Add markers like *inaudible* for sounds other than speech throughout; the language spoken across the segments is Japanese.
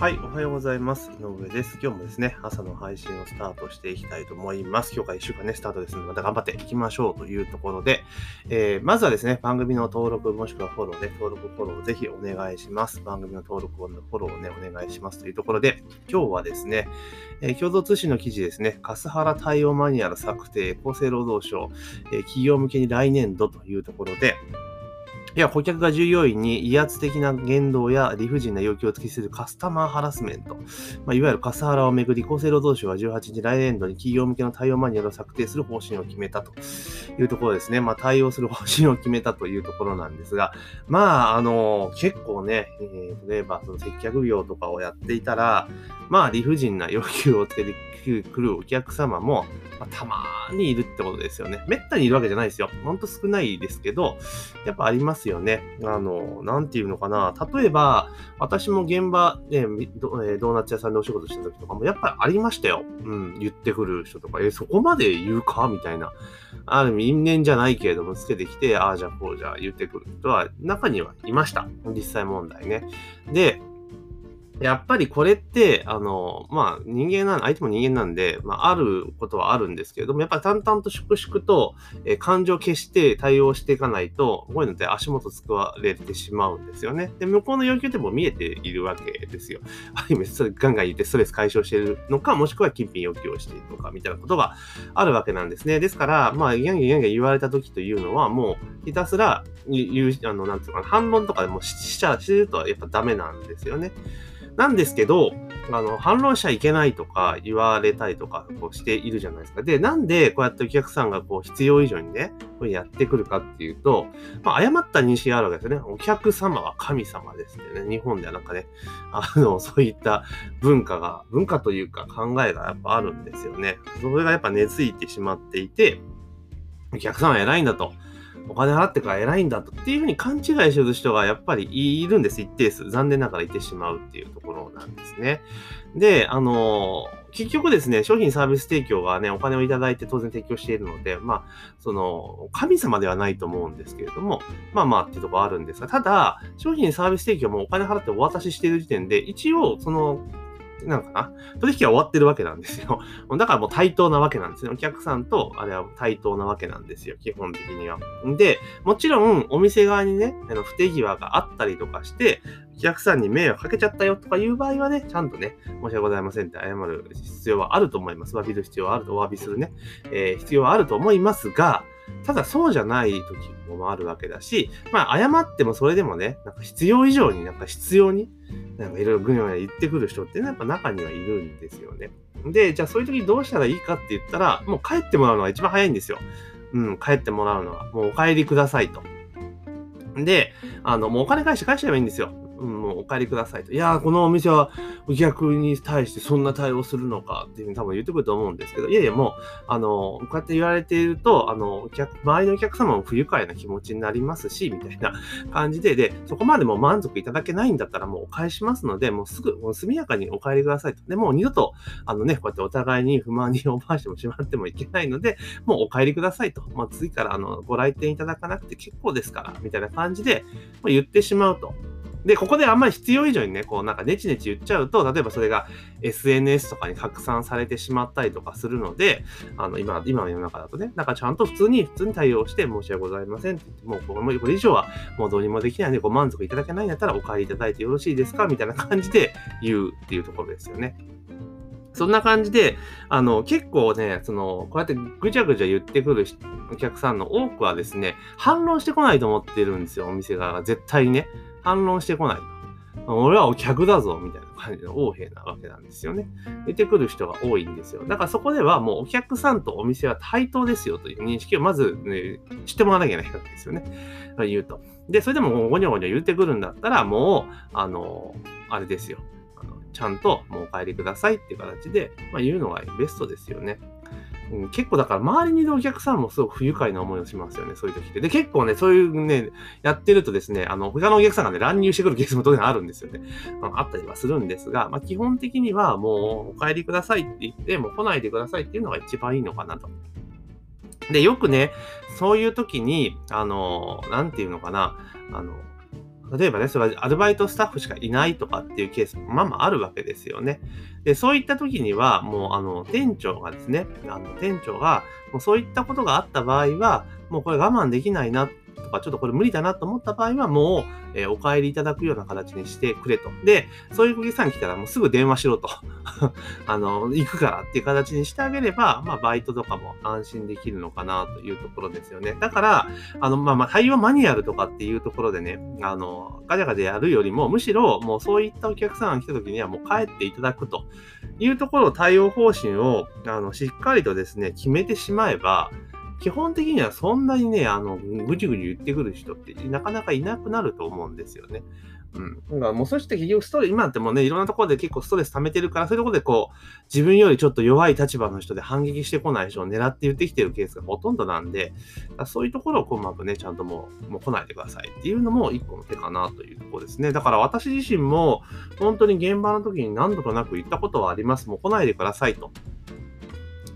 はい、おはようございます。井上です。今日もですね、朝の配信をスタートしていきたいと思います。今日から1週間ね、スタートですので、また頑張っていきましょうというところで、えー、まずはですね、番組の登録もしくはフォローね、登録フォローぜひお願いします。番組の登録フォローをね、お願いしますというところで、今日はですね、えー、共同通信の記事ですね、カスハラ対応マニュアル策定、厚生労働省、えー、企業向けに来年度というところで、いや、顧客が従業員に威圧的な言動や理不尽な要求を突きするカスタマーハラスメント、まあ、いわゆるカスハラをめぐり、厚生労働省は18日来年度に企業向けの対応マニュアルを策定する方針を決めたというところですね。まあ、対応する方針を決めたというところなんですが、まあ、あの、結構ね、えー、例えばその接客業とかをやっていたら、まあ、理不尽な要求をつけてくるお客様も、まあ、たまにいるってことですよね。めったにいるわけじゃないですよ。ほんと少ないですけど、やっぱありますよね。あの、なんていうのかな。例えば、私も現場で、ドーナツ屋さんでお仕事した時とかも、やっぱりありましたよ。うん、言ってくる人とか、え、そこまで言うか？みたいな。ある意味、因縁じゃないけれども、つけてきて、ああ、じゃあこうじゃ言ってくる人は、中にはいました。実際問題ね。で、やっぱりこれって、あの、まあ、人間な、相手も人間なんで、まあ、あることはあるんですけれども、やっぱり淡々と粛々と、えー、感情を消して対応していかないと、こういうのって足元すくわれてしまうんですよね。で、向こうの要求でも見えているわけですよ。*laughs* ある意味、それガンガン言ってストレス解消しているのか、もしくは金品要求をしているのか、みたいなことがあるわけなんですね。ですから、まあ、ギャンギャンギャン言われた時というのは、もう、ひたすら、言う、あの、なんつうかな、反論とかでもしちゃ、してるとやっぱダメなんですよね。なんですけど、あの、反論しちゃいけないとか言われたりとかこうしているじゃないですか。で、なんでこうやってお客さんがこう必要以上にね、これやってくるかっていうと、まあ、誤った認識があるわけですよね。お客様は神様ですよね。日本ではなんかね、あの、*laughs* そういった文化が、文化というか考えがやっぱあるんですよね。それがやっぱ根付いてしまっていて、お客さんは偉いんだと。お金払ってから偉いんだとっていうふうに勘違いする人がやっぱりいるんです、一定数。残念ながらいてしまうっていうところなんですね。で、あの結局ですね、商品サービス提供がね、お金をいただいて当然提供しているので、まあ、その、神様ではないと思うんですけれども、まあまあっていうところあるんですが、ただ、商品サービス提供もお金払ってお渡ししている時点で、一応、その、なんかな、取引は終わってるわけなんですよ。*laughs* だからもう対等なわけなんですね。お客さんと、あれは対等なわけなんですよ。基本的には。で、もちろん、お店側にね、あの不手際があったりとかして、お客さんに迷惑かけちゃったよとかいう場合はね、ちゃんとね、申し訳ございませんって謝る必要はあると思います。詫びる必要はあると、お詫びするね、えー、必要はあると思いますが、ただそうじゃない時もあるわけだし、まあ謝ってもそれでもね、なんか必要以上になんか必要に、なんかいろいろぐにゃぐにゃ言ってくる人ってね、やっぱ中にはいるんですよね。で、じゃあそういう時どうしたらいいかって言ったら、もう帰ってもらうのが一番早いんですよ。うん、帰ってもらうのは。もうお帰りくださいと。で、あの、もうお金返して返しちゃえばいいんですよ。うん、もうお帰りくださいと。いやー、このお店はお客に対してそんな対応するのかっていうふうに多分言ってくると思うんですけど、いやいやもう、あの、こうやって言われていると、あの、お客、周りのお客様も不愉快な気持ちになりますし、みたいな感じで、で、そこまでも満足いただけないんだったらもうお返しますので、もうすぐ、もう速やかにお帰りくださいと。で、もう二度と、あのね、こうやってお互いに不満にオーバーしてもしまってもいけないので、もうお帰りくださいと。まあ、次から、あの、ご来店いただかなくて結構ですから、みたいな感じで、ま、言ってしまうと。で、ここであんまり必要以上にね、こうなんかネチネチ言っちゃうと、例えばそれが SNS とかに拡散されてしまったりとかするので、あの、今、今の世の中だとね、なんかちゃんと普通に、普通に対応して申し訳ございませんって言って、もうこれ以上はもうどうにもできないので、ご満足いただけないんだったらお帰りいただいてよろしいですか？みたいな感じで言うっていうところですよね。そんな感じで、あの、結構ね、その、こうやってぐちゃぐちゃ言ってくるお客さんの多くはですね、反論してこないと思ってるんですよ、お店側が。絶対にね。反論してこないと。俺はお客だぞ、みたいな感じの横柄なわけなんですよね。出てくる人が多いんですよ。だからそこではもうお客さんとお店は対等ですよという認識をまず、ね、知ってもらわなきゃいけないわけですよね。言うと。で、それでもゴニョゴニョ言ってくるんだったら、もう、あの、あれですよ。あのちゃんともうお帰りくださいっていう形で、まあ、言うのがベストですよね。うん、結構だから周りにいるお客さんもすごく不愉快な思いをしますよね、そういう時って。で、結構ね、そういうね、やってるとですね、あの、他のお客さんがね、乱入してくるケースも当然あるんですよね。あったりはするんですが、まあ基本的にはもうお帰りくださいって言って、もう来ないでくださいっていうのが一番いいのかなと。で、よくね、そういう時に、あの、なんていうのかな、あの、例えばね、それはアルバイトスタッフしかいないとかっていうケースもまあまああるわけですよね。で、そういった時には、もう、あの、店長がですね、あの、店長が、もうそういったことがあった場合は、もうこれ我慢できないなとか、ちょっとこれ無理だなと思った場合は、もう、えー、お帰りいただくような形にしてくれと。で、そういうお客さん来たらもうすぐ電話しろと。*laughs* あの、行くからっていう形にしてあげれば、まあ、バイトとかも安心できるのかなというところですよね。だから、あの、まあ、まあ、対応マニュアルとかっていうところでね、あの、ガチャガチャやるよりも、むしろ、もうそういったお客さんが来た時にはもう帰っていただくというところを対応方針を、あの、しっかりとですね、決めてしまえば、基本的にはそんなにね、あの、ぐちぐち言ってくる人ってなかなかいなくなると思うんですよね。うん。だからもうそして結局ストレス、今ってもうね、いろんなところで結構ストレス溜めてるから、そういうところでこう、自分よりちょっと弱い立場の人で反撃してこない人を狙って言ってきてるケースがほとんどなんで、そういうところをこううまくね、ちゃんともう、もう来ないでくださいっていうのも一個の手かなというところですね。だから私自身も、本当に現場の時に何度となく言ったことはあります。もう来ないでくださいと。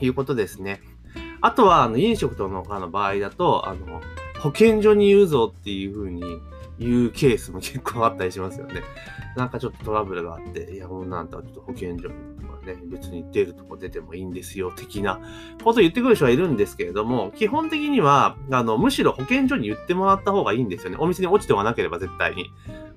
いうことですね。あとは、あの、飲食とかの場合だと、あの、保健所に言うぞっていう風に言うケースも結構あったりしますよね。なんかちょっとトラブルがあって、いや、もうなんだ、ちょっと保健所とかね、別に出るとこ出てもいいんですよ、的なことを言ってくる人はいるんですけれども、基本的には、あの、むしろ保健所に言ってもらった方がいいんですよね。お店に落ちてはなければ絶対に。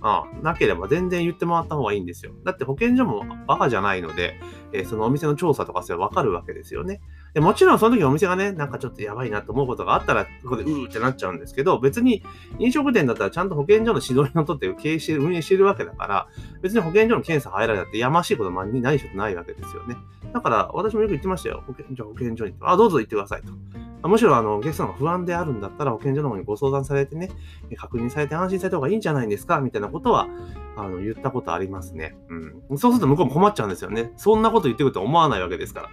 ああなければ全然言ってもらった方がいいんですよ。だって保健所もバカじゃないので、えー、そのお店の調査とかすればわかるわけですよね。でもちろんその時お店がね、なんかちょっとやばいなと思うことがあったら、ここでうーってなっちゃうんですけど、別に飲食店だったらちゃんと保健所の指導にのっとって経営して、運営してるわけだから、別に保健所の検査入られたってやましいことに何しろないわけですよね。だから私もよく言ってましたよ。保健所、保健所に。あ、どうぞ行ってくださいと。むしろあのお客さんが不安であるんだったら保健所の方にご相談されてね、確認されて安心された方がいいんじゃないんですかみたいなことはあの言ったことありますね。うん。そうすると向こうも困っちゃうんですよね。そんなこと言ってくると思わないわけですから。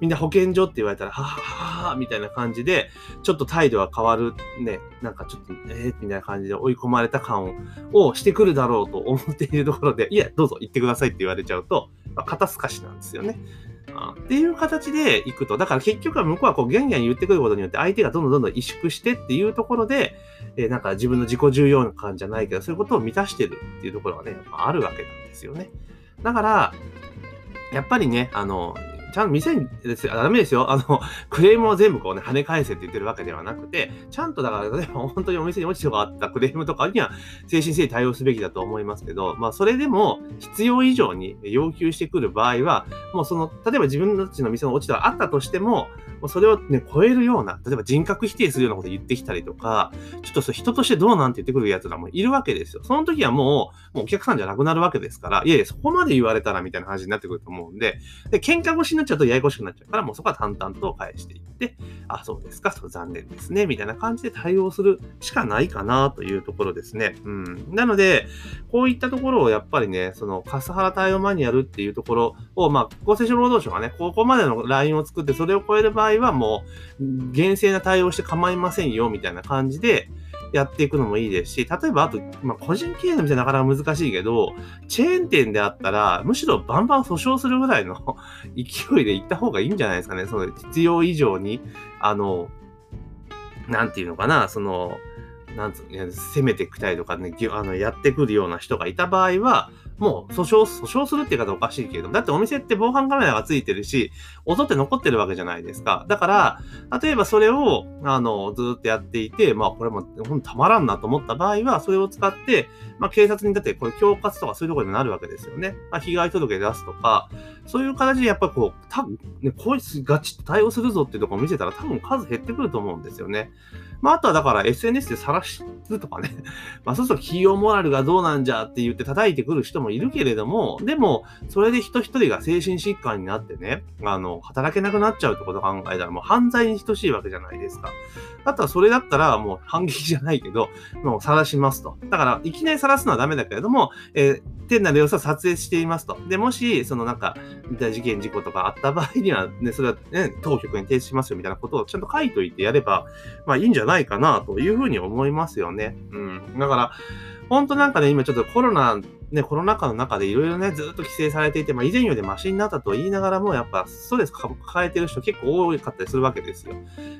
みんな保健所って言われたら、ははははみたいな感じで、ちょっと態度は変わる、ね、なんかちょっと、えー、みたいな感じで追い込まれた感をしてくるだろうと思っているところで、いや、どうぞ行ってくださいって言われちゃうと、まあ、肩透かしなんですよね。っていう形でいくと。だから結局は向こうはこうギャンギャン言ってくることによって相手がどんどんどんどん萎縮してっていうところで、えー、なんか自分の自己重要感じゃないけど、そういうことを満たしてるっていうところがね、やっぱあるわけなんですよね。だから、やっぱりね、あの、ちゃんと店にですよ、ダメですよ。あの、*laughs* クレームを全部こうね、跳ね返せって言ってるわけではなくて、ちゃんとだから、例えば本当にお店に落ちてがあったクレームとかには、精神性に対応すべきだと思いますけど、まあ、それでも必要以上に要求してくる場合は、もうその、例えば自分たちの店の落ち度があったとしても、もうそれをね、超えるような、例えば人格否定するようなこと言ってきたりとか、ちょっとそ人としてどうなんて言ってくる奴らもいるわけですよ。その時はもう、もうお客さんじゃなくなるわけですから、いやいや、そこまで言われたらみたいな話になってくると思うんで、で、喧嘩腰になっちゃうとややこしくなっちゃうから、もうそこは淡々と返していって、あ、そうですか、そう残念ですね、みたいな感じで対応するしかないかなというところですね。うん。なので、こういったところをやっぱりね、そのカスハラ対応マニュアルっていうところを、まあ、厚生省労働省がね、ここまでのラインを作って、それを超える場合はもう、厳正な対応して構いませんよ、みたいな感じで、やっていくのもいいですし、例えばあと、まあ、個人経営の店なかなか難しいけど、チェーン店であったら、むしろバンバン訴訟するぐらいの勢いで行った方がいいんじゃないですかね。その必要以上に、あの、なんていうのかな、その、なんつうの、攻めてきたりとかね、あの、やってくるような人がいた場合は、もう訴訟、訴訟するって言い方おかしいけれども、だってお店って防犯カメラがついてるし、音って残ってるわけじゃないですか。だから、例えばそれを、あの、ずっとやっていて、まあこれもほんたまらんなと思った場合は、それを使って、まあ警察にだってこれ恐喝とかそういうところにもなるわけですよね。まあ被害届出すとか、そういう形でやっぱりこう、多分ね、こいつガチッと対応するぞっていうところを見せたら多分数減ってくると思うんですよね。まあ、あとはだから SNS で晒すとかね。*laughs* まあ、そうすると企業モラルがどうなんじゃって言って叩いてくる人もいるけれども、でも、それで人一人が精神疾患になってね、あの、働けなくなっちゃうってことを考えたらもう犯罪に等しいわけじゃないですか。だったらそれだったらもう反撃じゃないけど、もう晒しますと。だから、いきなり晒すのはダメだけれども、えー、店内の様子は撮影していますと。で、もし、そのなんか、事件、事故とかあった場合には、ね、それはね、当局に提出しますよみたいなことをちゃんと書いといてやれば、まあいいんじゃない？ないかなというふうに思いますよね。うん。だから、本当なんかね、今ちょっとコロナね、コロナ禍の中でいろいろね、ずっと規制されていて、まあ、以前よりマシになったと言いながらも、やっぱストレス抱えてる人結構多かったりするわけですよ。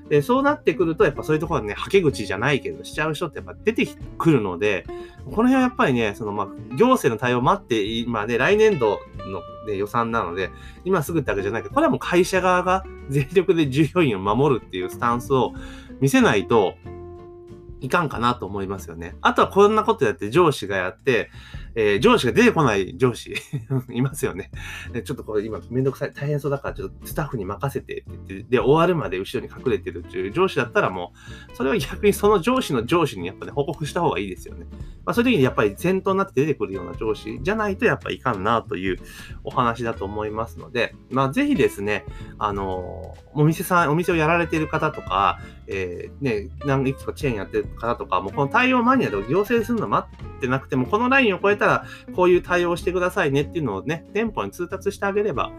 で、そうなってくると、やっぱそういうところね、はけ口じゃないけど、しちゃう人ってやっぱ出てくるので、この辺はやっぱりね、そのまあ、行政の対応を待って、今ね、来年度の、ね、予算なので、今すぐってわけじゃないけど、これはもう会社側が全力で従業員を守るっていうスタンスを見せないと、いかんかなと思いますよね。あとはこんなことやって上司がやって、えー、上司が出てこない上司 *laughs* いますよね。ちょっとこれ今めんどくさい、大変そうだからちょっとスタッフに任せてって言って、で、終わるまで後ろに隠れてるっていう上司だったらもう、それは逆にその上司の上司にやっぱね、報告した方がいいですよね。まあそういう時にやっぱり先頭になって出てくるような上司じゃないとやっぱいかんなというお話だと思いますので、まあぜひですね、あのお店さん、お店をやられている方とか、えー、ね、何いくつかチェーンやってる方とか、もうこの対応マニュアで行政するの待ってなくても、このラインを超えたら、こういう対応してくださいねっていうのをね、店舗に通達してあげれば、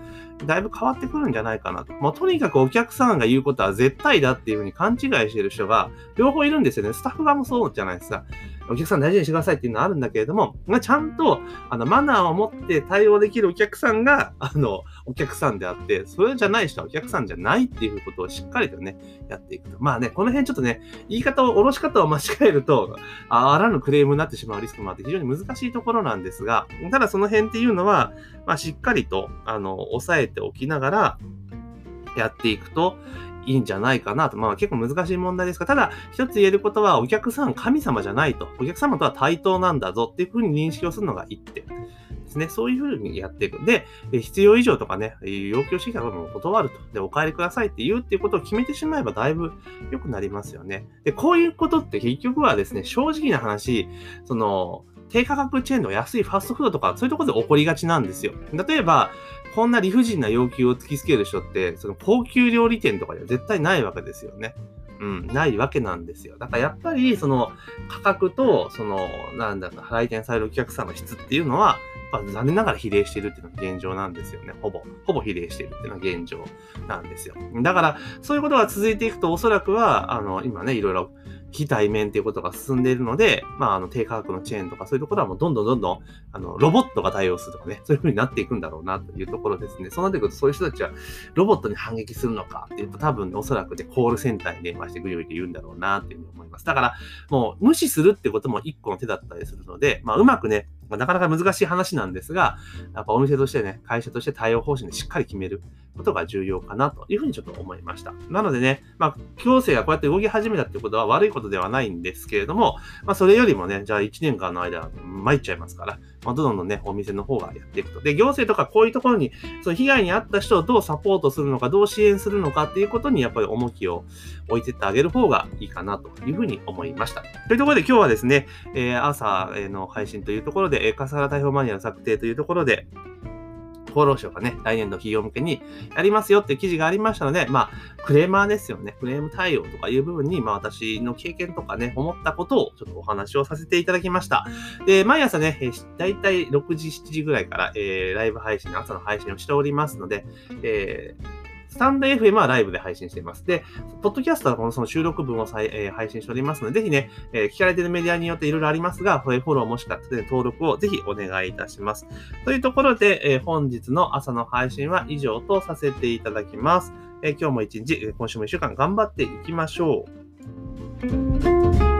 だいぶ変わってくるんじゃないかなと。もうとにかくお客さんが言うことは絶対だっていうふうに勘違いしてる人が両方いるんですよね。スタッフ側もそうじゃないですか。お客さん大事にしてくださいっていうのはあるんだけれども、まあ、ちゃんとあのマナーを持って対応できるお客さんが、あの、お客さんであって、それじゃない人はお客さんじゃないっていうことをしっかりとね、やっていくと。まあね、この辺ちょっとね、言い方を、おろし方を間違えると、あらぬクレームになってしまうリスクもあって非常に難しいところなんですが、ただその辺っていうのは、まあ、しっかりと、あの、抑えておきながら、やっていくと、いいんじゃないかなと。まあ結構難しい問題ですが、ただ一つ言えることはお客さん神様じゃないと。お客様とは対等なんだぞっていうふうに認識をするのが一点。ですね。そういうふうにやっていく。で、必要以上とかね、要求してきた部分を断ると。で、お帰りくださいって言うっていうことを決めてしまえばだいぶ良くなりますよね。で、こういうことって結局はですね、正直な話、その、低価格チェーンの安いファストフードとか、そういうところで起こりがちなんですよ。例えば、こんな理不尽な要求を突きつける人って、その高級料理店とかでは絶対ないわけですよね。うん、ないわけなんですよ。だからやっぱり、その価格と、その、なんだか、来店されるお客さんの質っていうのは、まあ、残念ながら比例しているっていうのが現状なんですよね。ほぼ、ほぼ比例しているっていうのが現状なんですよ。だから、そういうことが続いていくと、おそらくは、あの、今ね、いろいろ非対面っていうことが進んでいるので、まあ、あの、低価格のチェーンとかそういうところはもうどんどんどんどん、あの、ロボットが対応するとかね、そういう風になっていくんだろうなというところですね。そうなってくると、そういう人たちはロボットに反撃するのかっていうと、多分、ねおそらくね、コールセンターに電話してぐりぐり言うんだろうなっていうふうに思います。だから、もう、無視するってことも一個の手だったりするので、まあ、うまくね、まあ、なかなか難しい話なんですが、やっぱお店としてね、会社として対応方針でしっかり決めることが重要かなというふうにちょっと思いました。なのでね、まあ、行政がこうやって動き始めたってことは悪いことではないんですけれども、まあ、それよりもね、じゃあ1年間の間、参っちゃいますから、まあ、どんどんね、お店の方がやっていくと。で、行政とかこういうところに、その被害に遭った人をどうサポートするのか、どう支援するのかっていうことに、やっぱり重きを置いてってあげる方がいいかなというふうに思いました。というところで今日はですね、えー、朝の配信というところで、えー、笠原台風マニアの策定というところで、厚労省がね、来年度企業向けにやりますよっていう記事がありましたので、まあ、クレーマーですよね。クレーム対応とかいう部分に、まあ、私の経験とかね、思ったことをちょっとお話をさせていただきました。で、毎朝ね、だいたい6時、7時ぐらいから、えー、ライブ配信、朝の配信をしておりますので、えースタンド FM はライブで配信しています。で、ポッドキャストはこのその収録分を再、えー、配信しておりますので、ぜひね、えー、聞かれているメディアによっていろいろありますが、フォローもしくは登録をぜひお願いいたします。というところで、えー、本日の朝の配信は以上とさせていただきます。え今日も一日、今週も一週間頑張っていきましょう。